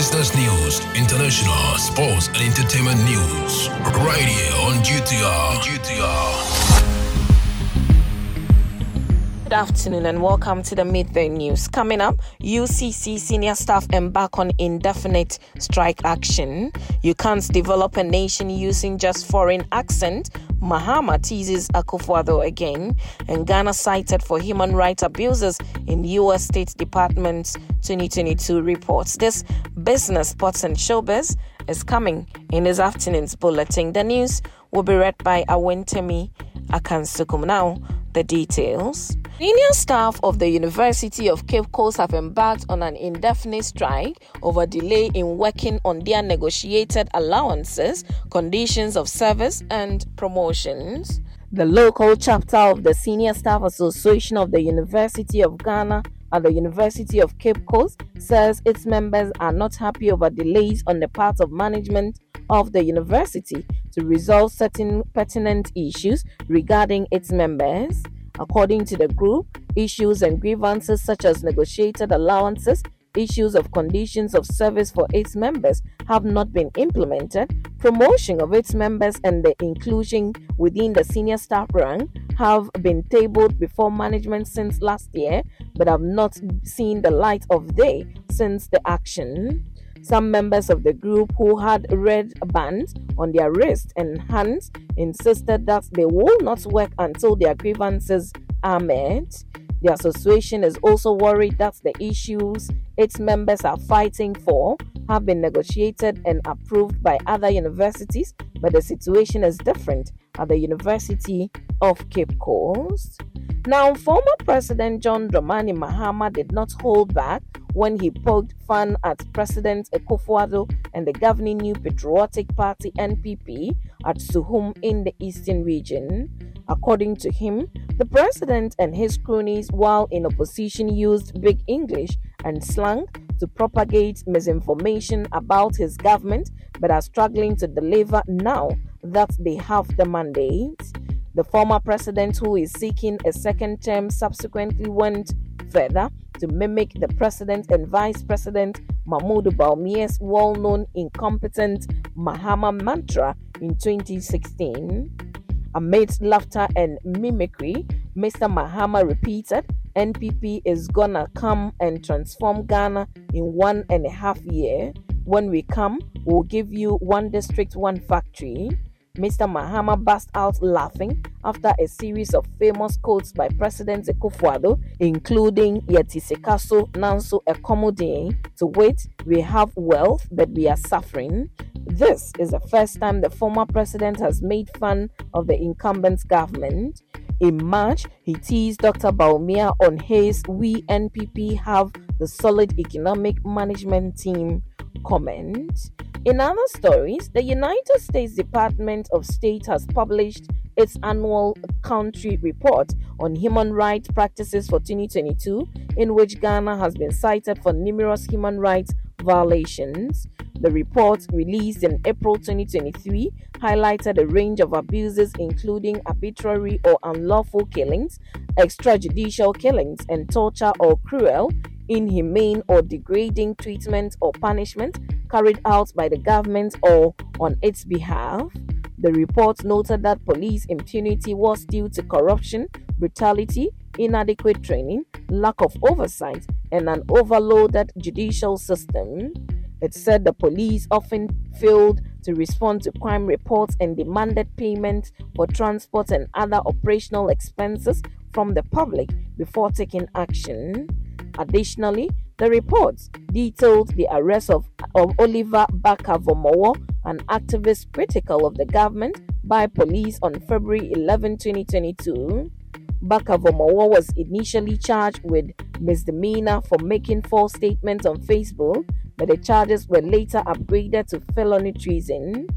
business news, international, sports, and entertainment news. Right here on GTR. GTR. Good afternoon and welcome to the Midday News. Coming up, UCC senior staff embark on indefinite strike action. You can't develop a nation using just foreign accent. Mahama teases Akufo-Addo again, and Ghana cited for human rights abuses in U.S. State Department's 2022 reports. This business, sports, and showbiz is coming in this afternoon's bulletin. The news will be read by Awentemi Akansukum. Now, the details. Senior staff of the University of Cape Coast have embarked on an indefinite strike over delay in working on their negotiated allowances, conditions of service, and promotions. The local chapter of the Senior Staff Association of the University of Ghana at the University of Cape Coast says its members are not happy over delays on the part of management of the university to resolve certain pertinent issues regarding its members. According to the group, issues and grievances such as negotiated allowances, issues of conditions of service for its members have not been implemented, promotion of its members and the inclusion within the senior staff rank have been tabled before management since last year but have not seen the light of day since the action. Some members of the group who had red bands on their wrists and hands insisted that they will not work until their grievances are met. The association is also worried that the issues its members are fighting for have been negotiated and approved by other universities, but the situation is different at the University of Cape Coast. Now, former President John Dramani Mahama did not hold back when he poked fun at President Akufo-Addo and the governing New Patriotic Party NPP at Suhum in the eastern region. According to him, the president and his cronies, while in opposition, used big English and slang to propagate misinformation about his government, but are struggling to deliver now that they have the mandate. The former president, who is seeking a second term, subsequently went further to mimic the president and vice president Mahmoud Bawumia's well known incompetent Mahama mantra in 2016. Amidst laughter and mimicry, Mr. Mahama repeated, NPP is gonna come and transform Ghana in one and a half year. When we come, we'll give you one district, one factory. Mr. Mahama burst out laughing after a series of famous quotes by President Akufo-Addo, including Yeti Sikaso Nanso Ekomodin, to wait, we have wealth, but we are suffering. This is the first time the former president has made fun of the incumbent government. In March, he teased Dr. Bawumia on his We NPP have the solid economic management team comment. In other stories, the United States Department of State has published its annual country report on human rights practices for 2022, in which Ghana has been cited for numerous human rights violations. The report, released in April 2023, highlighted a range of abuses, including arbitrary or unlawful killings, extrajudicial killings, and torture or cruel, inhumane, or degrading treatment or punishment carried out by the government or on its behalf. The report noted that police impunity was due to corruption, brutality, inadequate training, lack of oversight, and an overloaded judicial system. It said the police often failed to respond to crime reports and demanded payment for transport and other operational expenses from the public before taking action. Additionally, the report detailed the arrest of, of Oliver Barker-Vormawor, an activist critical of the government, by police on February 11, 2022. Barker-Vormawor was initially charged with misdemeanor for making false statements on Facebook, but the charges were later upgraded to felony treason.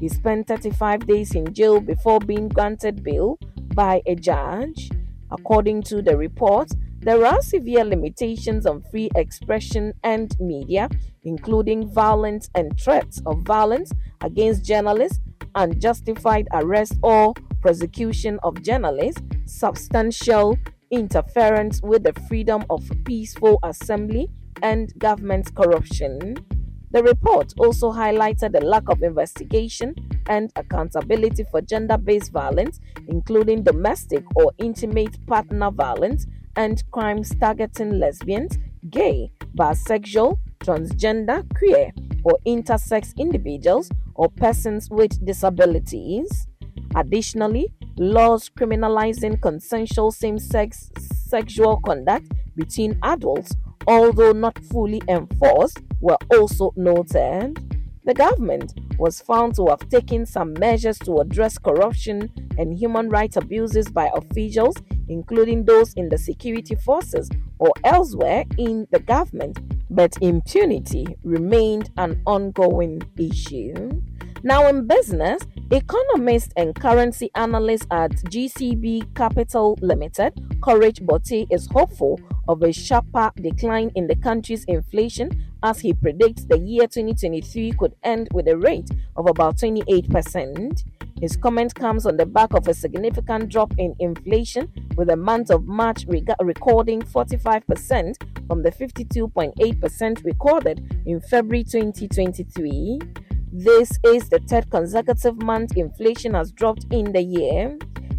He spent 35 days in jail before being granted bail by a judge. According to the report, there are severe limitations on free expression and media, including violence and threats of violence against journalists, unjustified arrest or prosecution of journalists, substantial interference with the freedom of peaceful assembly, and government corruption. The report also highlighted the lack of investigation and accountability for gender based violence, including domestic or intimate partner violence and crimes targeting lesbians, gay, bisexual, transgender, queer, or intersex individuals or persons with disabilities. Additionally, laws criminalizing consensual same sex sexual conduct between adults, although not fully enforced, were also noted. The government was found to have taken some measures to address corruption and human rights abuses by officials, including those in the security forces or elsewhere in the government, but impunity remained an ongoing issue. Now, in business, economist and currency analyst at GCB Capital Limited, Courage Bote, is hopeful of a sharper decline in the country's inflation as he predicts the year 2023 could end with a rate of about 28%. His comment comes on the back of a significant drop in inflation, with the month of March reg- recording 45% from the 52.8% recorded in February 2023. This is the third consecutive month inflation has dropped in the year.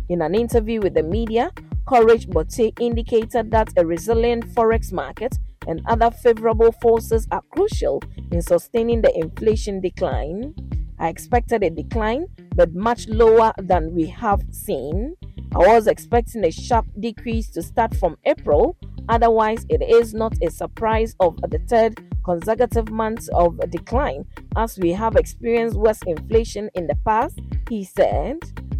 In an interview with the media, Courage Bote indicated that a resilient forex market and other favorable forces are crucial in sustaining the inflation decline. I expected a decline, but much lower than we have seen. I was expecting a sharp decrease to start from April, otherwise, it is not a surprise of the third consecutive months of decline as we have experienced worse inflation in the past, he said.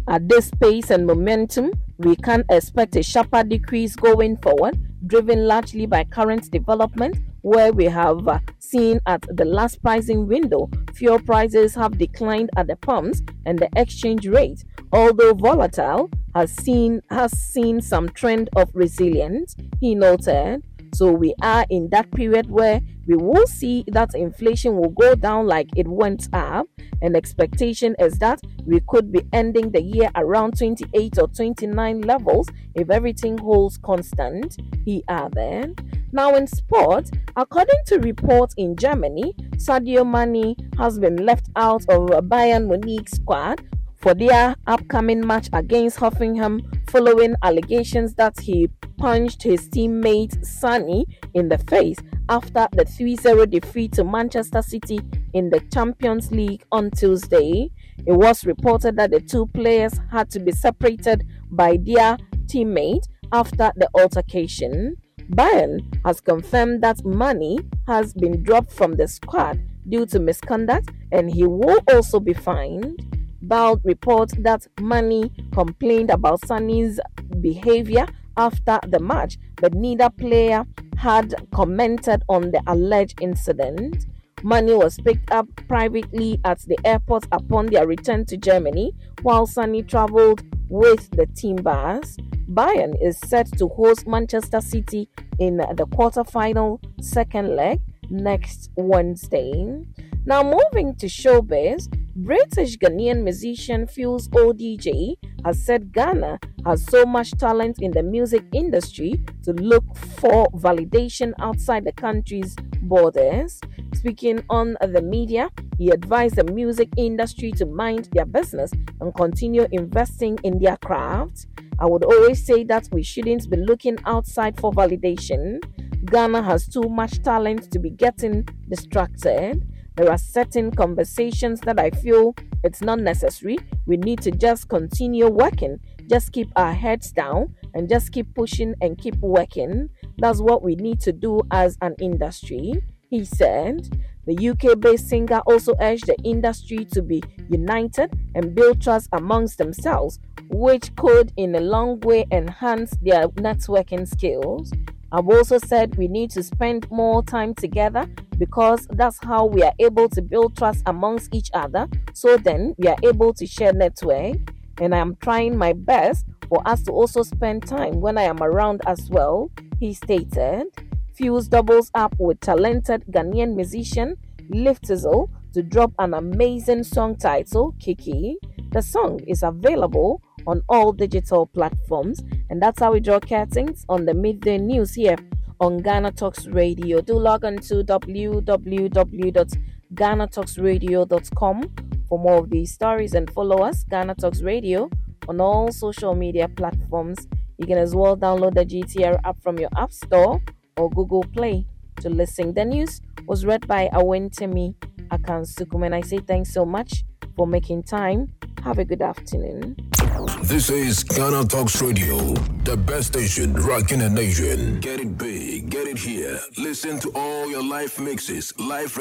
At this pace and momentum, we can expect a sharper decrease going forward, driven largely by current development, where we have uh, seen at the last pricing window, fuel prices have declined at the pumps and the exchange rate, although volatile, has seen has seen some trend of resilience, he noted. So we are in that period where we will see that inflation will go down like it went up. And expectation is that we could be ending the year around 28 or 29 levels if everything holds constant, he added. Now, in sport, according to reports in Germany, Sadio Mane has been left out of Bayern Munich squad for their upcoming match against Hoffenheim following allegations that he punched his teammate Sané in the face after the 3 0 defeat to Manchester City in the Champions League on Tuesday. It was reported that the two players had to be separated by their teammate after the altercation. Bayern has confirmed that Mane has been dropped from the squad due to misconduct and he will also be fined. Bild reports that Mane complained about Sané's behavior after the match, but neither player had commented on the alleged incident. Mane was picked up privately at the airport upon their return to Germany, while Sané traveled with the team bus. Bayern is set to host Manchester City in the quarterfinal second leg next Wednesday. Now, moving to showbiz, British Ghanaian musician Fuse ODG has said Ghana has so much talent in the music industry to look for validation outside the country's borders. Speaking on the media, he advised the music industry to mind their business and continue investing in their craft. I would always say that we shouldn't be looking outside for validation. Ghana has too much talent to be getting distracted. There are certain conversations that I feel it's not necessary. We need to just continue working, just keep our heads down and just keep pushing and keep working. That's what we need to do as an industry. He said. The UK based singer also urged the industry to be united and build trust amongst themselves, which could, in a long way, enhance their networking skills. I've also said we need to spend more time together because that's how we are able to build trust amongst each other. So then we are able to share network. And I am trying my best for us to also spend time when I am around as well, he stated. Fuse doubles up with talented Ghanaian musician Liftizel to drop an amazing song titled Kiki. The song is available on all digital platforms. And that's how we draw curtains on the midday news here on Ghana Talks Radio. Do log on to www.ghanatalksradio.com for more of these stories and follow us, Ghana Talks Radio, on all social media platforms. You can as well download the GTR app from your App Store or Google Play to listen. The news was read by Awentemi Akansukum, and I say thanks so much for making time. Have a good afternoon. This is Ghana Talks Radio, the best station rocking the nation. Get it big, get it here. Listen to all your life mixes, live